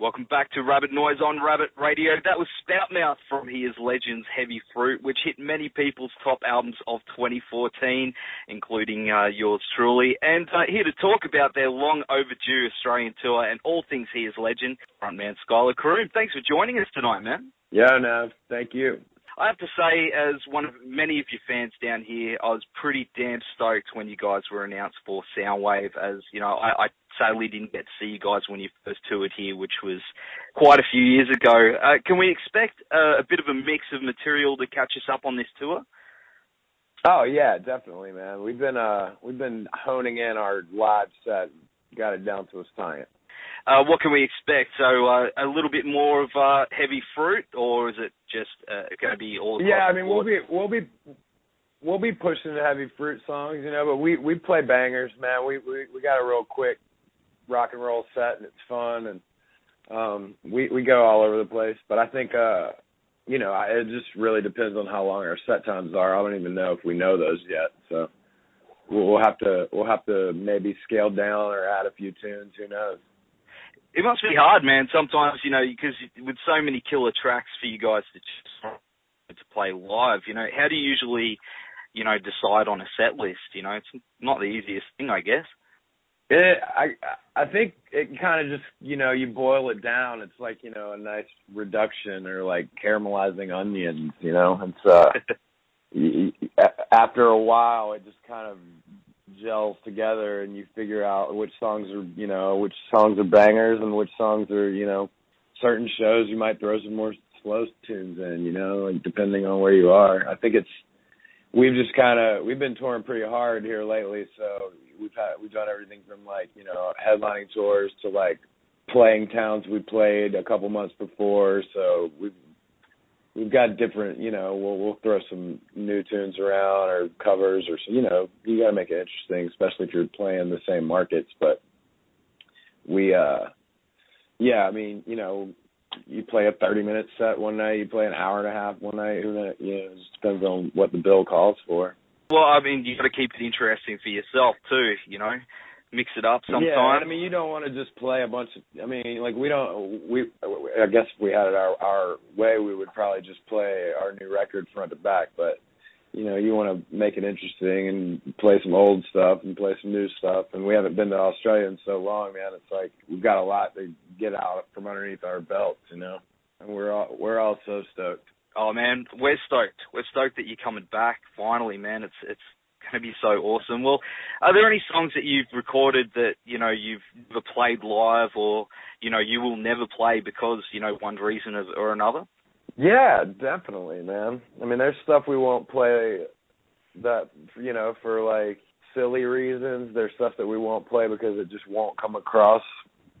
Welcome back to Rabbit Noise on Rabbit Radio. That was Spoutmouth from He Is Legend's Heavy Fruit, which hit many people's top albums of 2014, including uh, yours truly. And uh, here to talk about their long overdue Australian tour and all things He Is Legend, frontman Schuylar Croom. Thanks for joining us tonight, man. Yeah, no, thank you. I have to say, as one of many of your fans down here, I was pretty damn stoked when you guys were announced for Soundwave. As you know, I, I sadly didn't get to see you guys when you first toured here, which was quite a few years ago. Uh, can we expect uh, a bit of a mix of material to catch us up on this tour? Oh yeah, definitely, man. We've been uh we've been honing in our live set, got it down to a science. Uh, what can we expect? So uh, a little bit more of uh, heavy fruit, or is it just uh, going to be all? Yeah, I mean we'll be we'll be we'll be pushing the heavy fruit songs, you know, but we we play bangers, man. We we we got a real quick rock and roll set, and it's fun, and um we we go all over the place. But I think uh you know I, it just really depends on how long our set times are. I don't even know if we know those yet, so. We'll, we'll have to we'll have to maybe scale down or add a few tunes. Who knows? it must be hard, man. Sometimes, you know, because with so many killer tracks for you guys to to play live, you know, how do you usually, you know, decide on a set list? You know, it's not the easiest thing, I guess. It, I I think it kind of just you know you boil it down. It's like you know a nice reduction or like caramelizing onions. You know, it's uh after a while it just kind of gels together and you figure out which songs are you know which songs are bangers and which songs are you know certain shows you might throw some more slow tunes in you know and depending on where you are i think it's we've just kind of we've been touring pretty hard here lately so we've had we've done everything from like you know headlining tours to like playing towns we played a couple months before so we've we've got different, you know, we'll we'll throw some new tunes around or covers or you know, you got to make it interesting, especially if you're playing the same markets. But we, uh, yeah, I mean, you know, you play a 30 minute set one night, you play an hour and a half one night. You know, it just depends on what the bill calls for. Well, I mean, you got to keep it interesting for yourself too. You know, mix it up sometimes. Yeah, I mean, you don't want to just play a bunch of. I mean, like we don't. We I guess if we had it our our way, we would probably just play our new record front to back. But you know, you want to make it interesting and play some old stuff and play some new stuff. And we haven't been to Australia in so long, man. It's like we've got a lot to get out from underneath our belts, you know. And we're all we're all so stoked. Oh man, we're stoked. We're stoked that you're coming back finally, man. It's it's going to be so awesome. Well, are there any songs that you've recorded that you know you've never played live, or you know you will never play because you know one reason or another? Yeah, definitely, man. I mean, there's stuff we won't play that you know for like silly reasons. There's stuff that we won't play because it just won't come across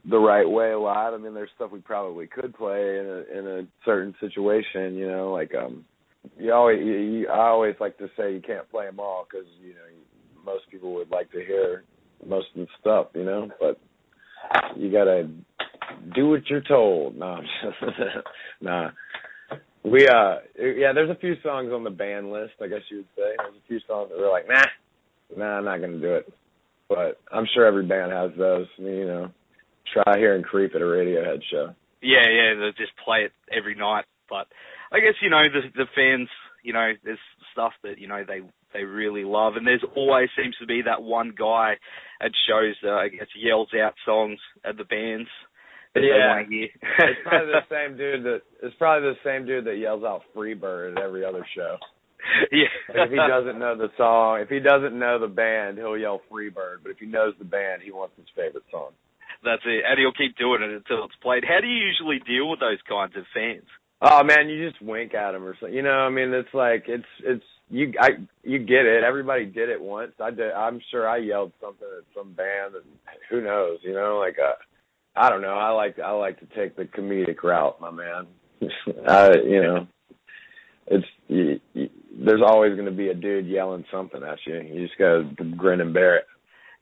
the right way live. I mean, there's stuff we probably could play in a in a certain situation, you know, like um you always you, you, I always like to say you can't play them all because you know most people would like to hear most of the stuff, you know, but you gotta do what you're told. Nah, nah. We uh yeah, there's a few songs on the band list, I guess you would say. There's a few songs that we're like, nah, nah, I'm not gonna do it. But I'm sure every band has those. You know, try hearing "Creep" at a Radiohead show. Yeah, yeah, they just play it every night. But I guess you know the the fans, you know, there's stuff that you know they they really love, and there's always seems to be that one guy at shows that I guess yells out songs at the bands that yeah. they hear. it's probably the same dude that it's probably the same dude that yells out "Freebird" at every other show. Yeah. if he doesn't know the song, if he doesn't know the band, he'll yell "Freebird." But if he knows the band, he wants his favorite song. That's it, and he'll keep doing it until it's played. How do you usually deal with those kinds of fans? Oh man, you just wink at them or something. You know, I mean, it's like it's it's you I you get it. Everybody did it once. I did. I'm sure I yelled something at some band, and who knows? You know, like uh, I don't know. I like I like to take the comedic route, my man. I you know, it's you, you, there's always going to be a dude yelling something at you. You just got to grin and bear it.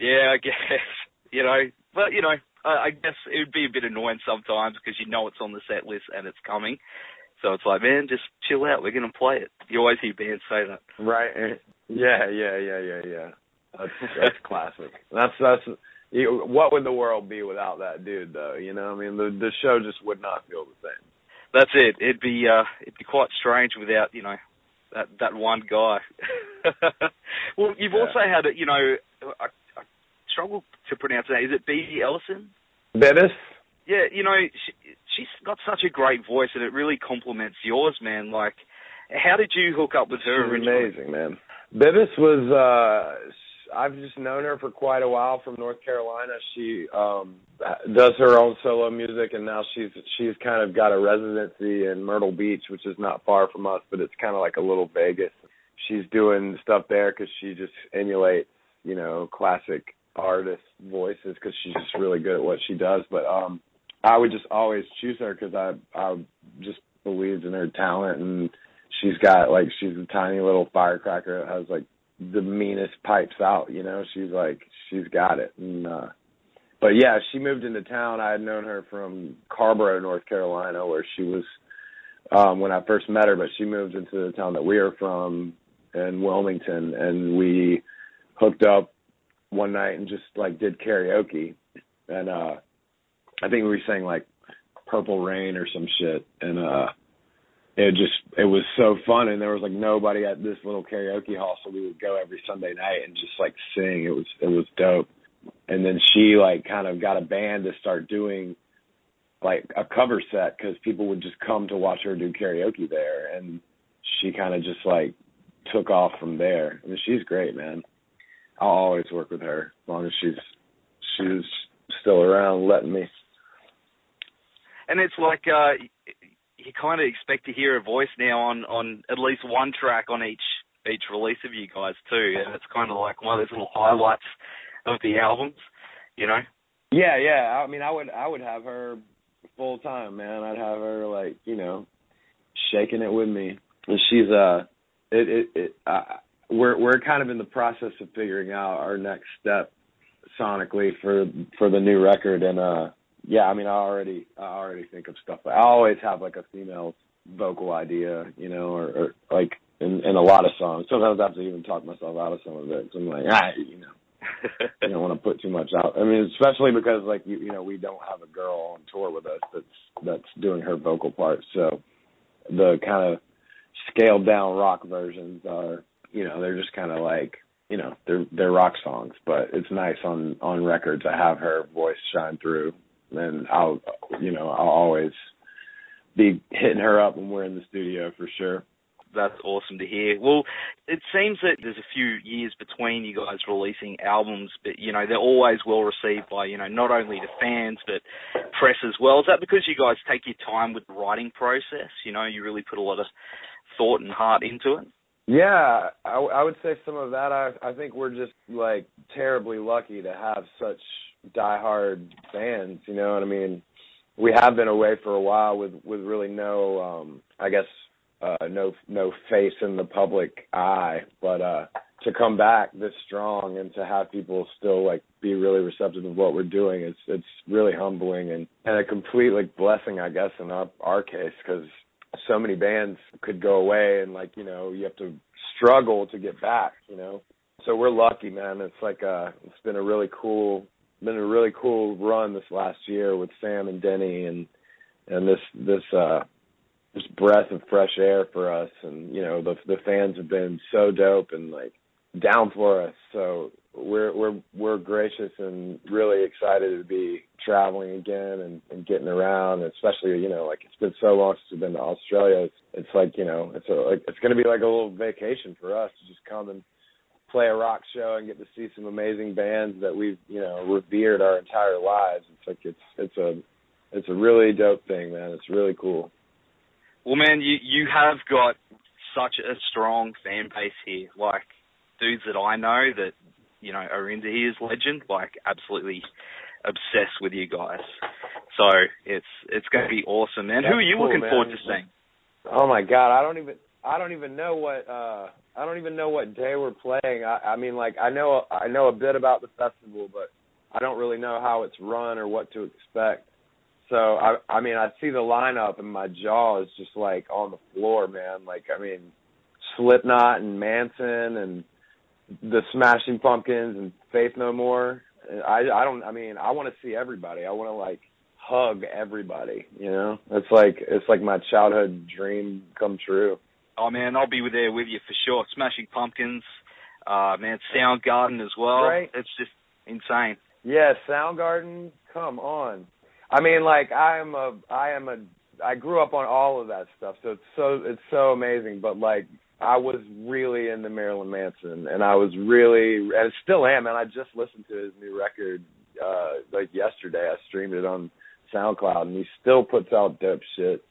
Yeah, I guess you know, but you know, I, guess it would be a bit annoying sometimes because you know it's on the set list and it's coming. So it's like, man, just chill out. We're gonna play it. You always hear bands say that. Right. Yeah. Yeah. Yeah. Yeah. Yeah. That's that's classic. That's that's. You, what would the world be without that dude, though? You know, I mean, the the show just would not feel the same. That's it. It'd be uh, it'd be quite strange without you know that that one guy. well, you've Yeah. also had it. You know, I, I struggle to pronounce that. Is it B. Ellison? Bevis. Yeah, you know, she, she's got such a great voice, and it really complements yours, man. Like, how did you hook up with her She's amazing, man. Bevis was uh I've just known her for quite a while from North Carolina. She um does her own solo music and now she's she's kind of got a residency in Myrtle Beach, which is not far from us, but it's kind of like a little Vegas. She's doing stuff there cuz she just emulates, you know, classic artist voices cuz she's just really good at what she does, but um I would just always choose her cuz I I just believed in her talent and she's got like she's a tiny little firecracker that has like the meanest pipes out, you know. She's like she's got it. And uh but yeah, she moved into town. I had known her from Carrboro, North Carolina, where she was um when I first met her, but she moved into the town that we are from in Wilmington and we hooked up one night and just like did karaoke. And uh I think we were saying like Purple Rain or some shit. And uh it just it was so fun. And there was like nobody at this little karaoke hall so we would go every sunday night and just like sing. It was it was dope. And then she like kind of got a band to start doing like a cover set because people would just come to watch her do karaoke there. And she kind of just like took off from there. I mean, she's great man i'll always work with her as long as she's she's still around letting me And it's like uh, you kind of expect to hear a voice now on on at least one track on each each release of you guys too, and it's kind of like one of those little highlights of the albums, you know. Yeah, yeah. I mean, I would, I would have her full time, man. I'd have her like, you know, shaking it with me. And she's uh, it, it, it. Uh, we're we're kind of in the process of figuring out our next step sonically for for the new record, and uh, yeah. I mean, I already, I already think of stuff. I always have like a female vocal idea, you know, or, or like in in a lot of songs. Sometimes I have to even talk myself out of some of it. 'cause I'm like, ah, you know you don't want to put too much out. I mean, especially because like you you know we don't have a girl on tour with us that's that's doing her vocal part. So the kind of scaled down rock versions are you know they're just kind of like you know they're they're rock songs, but it's nice on on record to have her voice shine through. And I'll you know I'll always be hitting her up when we're in the studio for sure. That's awesome to hear. Well, it seems that there's a few years between you guys releasing albums, but you know they're always well received by you know not only the fans but press as well. Is that because you guys take your time with the writing process? You know, you really put a lot of thought and heart into it. Yeah, I, I would say some of that. I I think we're just like terribly lucky to have such diehard fans. You know what I mean? We have been away for a while with with really no, um I guess, uh no no face in the public eye, but uh to come back this strong and to have people still like be really receptive of what we're doing it's it's really humbling and and a complete like blessing I guess in our our case because so many bands could go away and like you know you have to struggle to get back you know? So we're lucky man. It's like uh it's been a really cool been a really cool run this last year with Sam and Denny and and this this uh this breath of fresh air for us. And you know the the fans have been so dope and like down for us. So we're we're we're gracious and really excited to be traveling again and, and getting around especially you know like it's been so long since we've been to Australia. It's, it's like you know it's a like it's going to be like a little vacation for us to just come and play a rock show and get to see some amazing bands that we've you know revered our entire lives. It's like it's it's a it's a really dope thing man. It's really cool. Well, man, you you have got such a strong fan base here. Like dudes that I know that you know are into He Is Legend, like absolutely obsessed with you guys. So it's it's going to be awesome, man. That's Who are you cool, looking man. forward to seeing? Oh my god, I don't even I don't even know what uh I don't even know what day we're playing. I I mean like I know I know a bit about the festival, but I don't really know how it's run or what to expect. So I I mean I see the lineup and my jaw is just like on the floor, man. Like I mean Slipknot and Manson and the Smashing Pumpkins and Faith No More. I I don't I mean I want to see everybody. I want to like hug everybody, you know? It's like it's like my childhood dream come true. Oh man, I'll be there with you for sure. Smashing Pumpkins, uh, man, Soundgarden as well. Right. It's just insane. Yeah, Soundgarden, come on. I mean, like I am a, I am a, I grew up on all of that stuff, so it's so it's so amazing. But like, I was really into Marilyn Manson, and I was really, and still am. And I just listened to his new record uh like yesterday. I streamed it on SoundCloud, and he still puts out dope shit.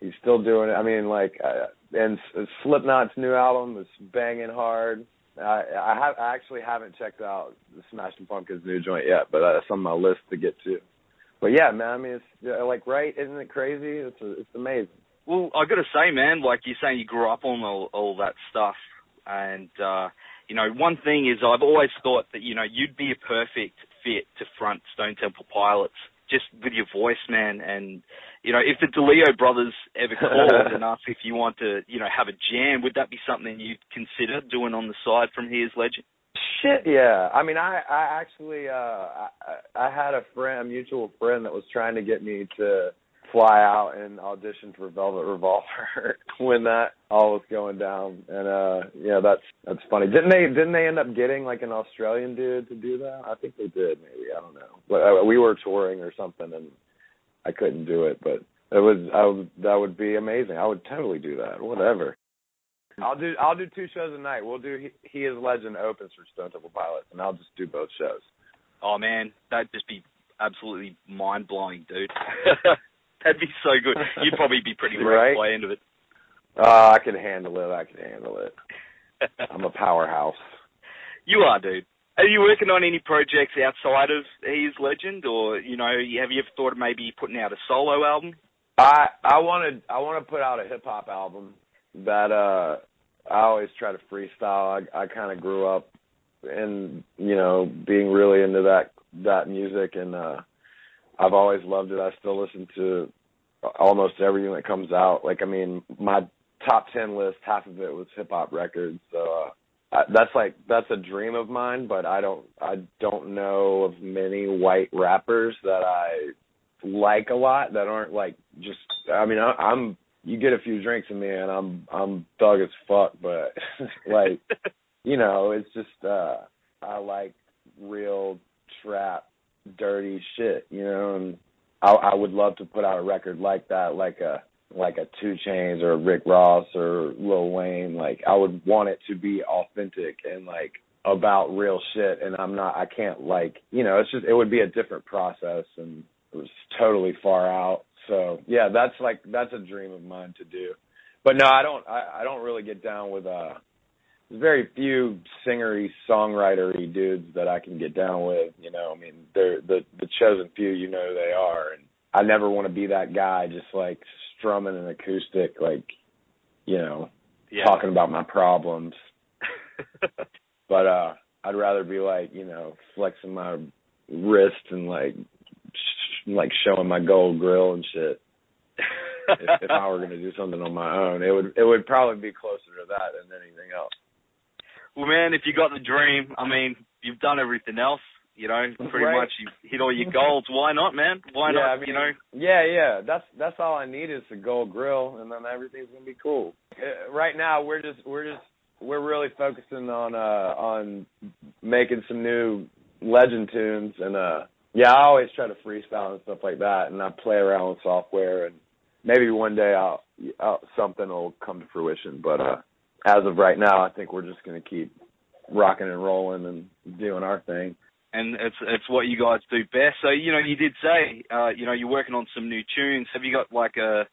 He's still doing it. I mean, like, uh, and Slipknot's new album is banging hard. I I, have, I actually haven't checked out the Smashing Pumpkins new joint yet, but that's on my list to get to. But yeah, man, I mean, it's like right, isn't it crazy? It's it's amazing. Well, I got to say, man, like you're saying, you grew up on all, all that stuff, and uh, you know, one thing is, I've always thought that you know you'd be a perfect fit to front Stone Temple Pilots, just with your voice, man. And you know, if the DeLeo brothers ever called and asked if you want to, you know, have a jam, would that be something you'd consider doing on the side from He Is Legend? Shit, yeah. I mean, I I actually uh I I had a friend, a mutual friend, that was trying to get me to fly out and audition for Velvet Revolver when that all was going down. And uh yeah, that's that's funny. Didn't they didn't they end up getting like an Australian dude to do that? I think they did, maybe. I don't know. But uh, we were touring or something and I couldn't do it, but it was I would that would be amazing. I would totally do that. Whatever. I'll do I'll do two shows a night. We'll do He, he is Legend opens for Stone Temple Pilots, and I'll just do both shows. Oh man, that'd just be absolutely mind blowing, dude. that'd be so good. You'd probably be pretty Right? by the end of it. Uh, I can handle it. I can handle it. I'm a powerhouse. You are, dude. Are you working on any projects outside of He's Legend, or you know, have you ever thought of maybe putting out a solo album? I I want to I want to put out a hip hop album that uh I always try to freestyle. I I kind of grew up in you know being really into that that music and uh I've always loved it. I still listen to almost everything that comes out. Like I mean, my top 10 list half of it was hip hop records. So uh I, that's like that's a dream of mine, but I don't I don't know of many white rappers that I like a lot that aren't like just I mean I, I'm you get a few drinks in me and I'm I'm thug as fuck but like you know it's just uh I like real trap dirty shit you know and I I would love to put out a record like that like a like a 2 Chainz or Rick Ross or Lil Wayne. Like I would want it to be authentic and like about real shit and I'm not I can't like you know it's just it would be a different process and it was totally far out. So yeah that's like that's a dream of mine to do. But no I don't I, I don't really get down with uh there's very few singery songwritery dudes that I can get down with you know I mean they're the the chosen few you know who they are and I never want to be that guy just like strumming an acoustic like you know Yeah. talking about my problems but uh I'd rather be like, you know, flexing my wrist and like sh- like showing my gold grill and shit. if, if I were going to do something on my own, it would it would probably be closer to that than anything else. Well, man, if you got the dream, I mean, you've done everything else. You know, pretty Right. much you've hit all your goals. Why not, man? Why yeah, not? I mean, you know, Yeah, yeah. That's that's all I need is a gold grill, and then everything's gonna be cool. Uh, right now, we're just we're just we're really focusing on uh on making some new legend tunes, and uh yeah, I always try to freestyle and stuff like that, and I play around with software, and maybe one day I'll, I'll something will come to fruition. But uh as of right now, I think we're just gonna keep rocking and rolling and doing our thing. and it's it's what you guys do best. So you know, you did say, uh, you know, you're working on some new tunes. Have you got like a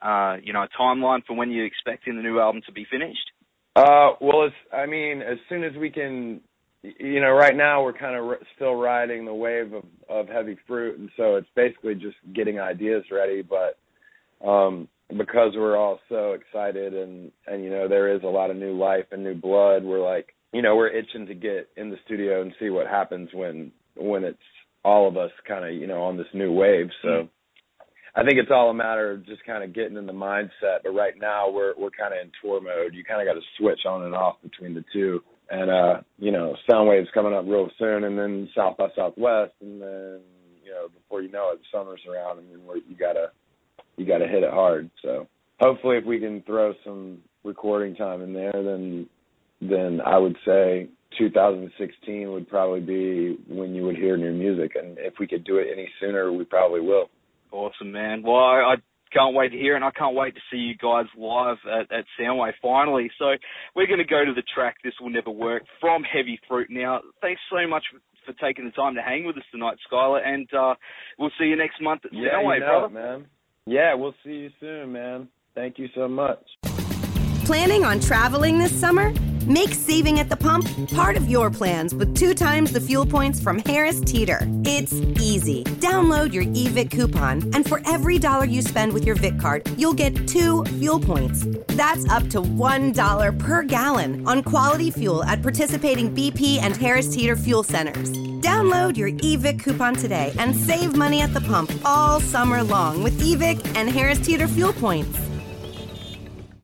uh, you know, a timeline for when you're expecting the new album to be finished? Uh, well, it's, I mean, as soon as we can, you know, right now we're kind of r- still riding the wave of, of heavy fruit, and so it's basically just getting ideas ready. But um, because we're all so excited, and and you know, there is a lot of new life and new blood. We're like, you know, we're itching to get in the studio and see what happens when when it's all of us kind of, you know, on this new wave. So. Mm-hmm I think it's all a matter of just kind of getting in the mindset. But right now we're we're kind of in tour mode. You kind of got to switch on and off between the two. And uh, you know, Soundwave's coming up real soon, and then South by Southwest, and then you know, before you know it, summer's around, and then you gotta you gotta hit it hard. So hopefully, if we can throw some recording time in there, then then I would say 2016 would probably be when you would hear new music, and if we could do it any sooner, we probably will. Awesome, man. Well, I, I can't wait to hear it, and I can't wait to see you guys live at, at Soundwave finally. So we're going to go to the track "This Will Never Work" from Heavy Fruit. Now, thanks so much for, for taking the time to hang with us tonight, Schuylar, and uh, we'll see you next month at yeah, Soundwave, you know brother. It, man. Yeah, we'll see you soon, man. Thank you so much. Planning on traveling this summer? Make saving at the pump part of your plans with two times the fuel points from Harris Teeter. It's easy. Download your eVic coupon, and for every dollar you spend with your Vic card, you'll get two fuel points. That's up to $1 per gallon on quality fuel at participating BP and Harris Teeter fuel centers. Download your eVic coupon today and save money at the pump all summer long with eVic and Harris Teeter fuel points.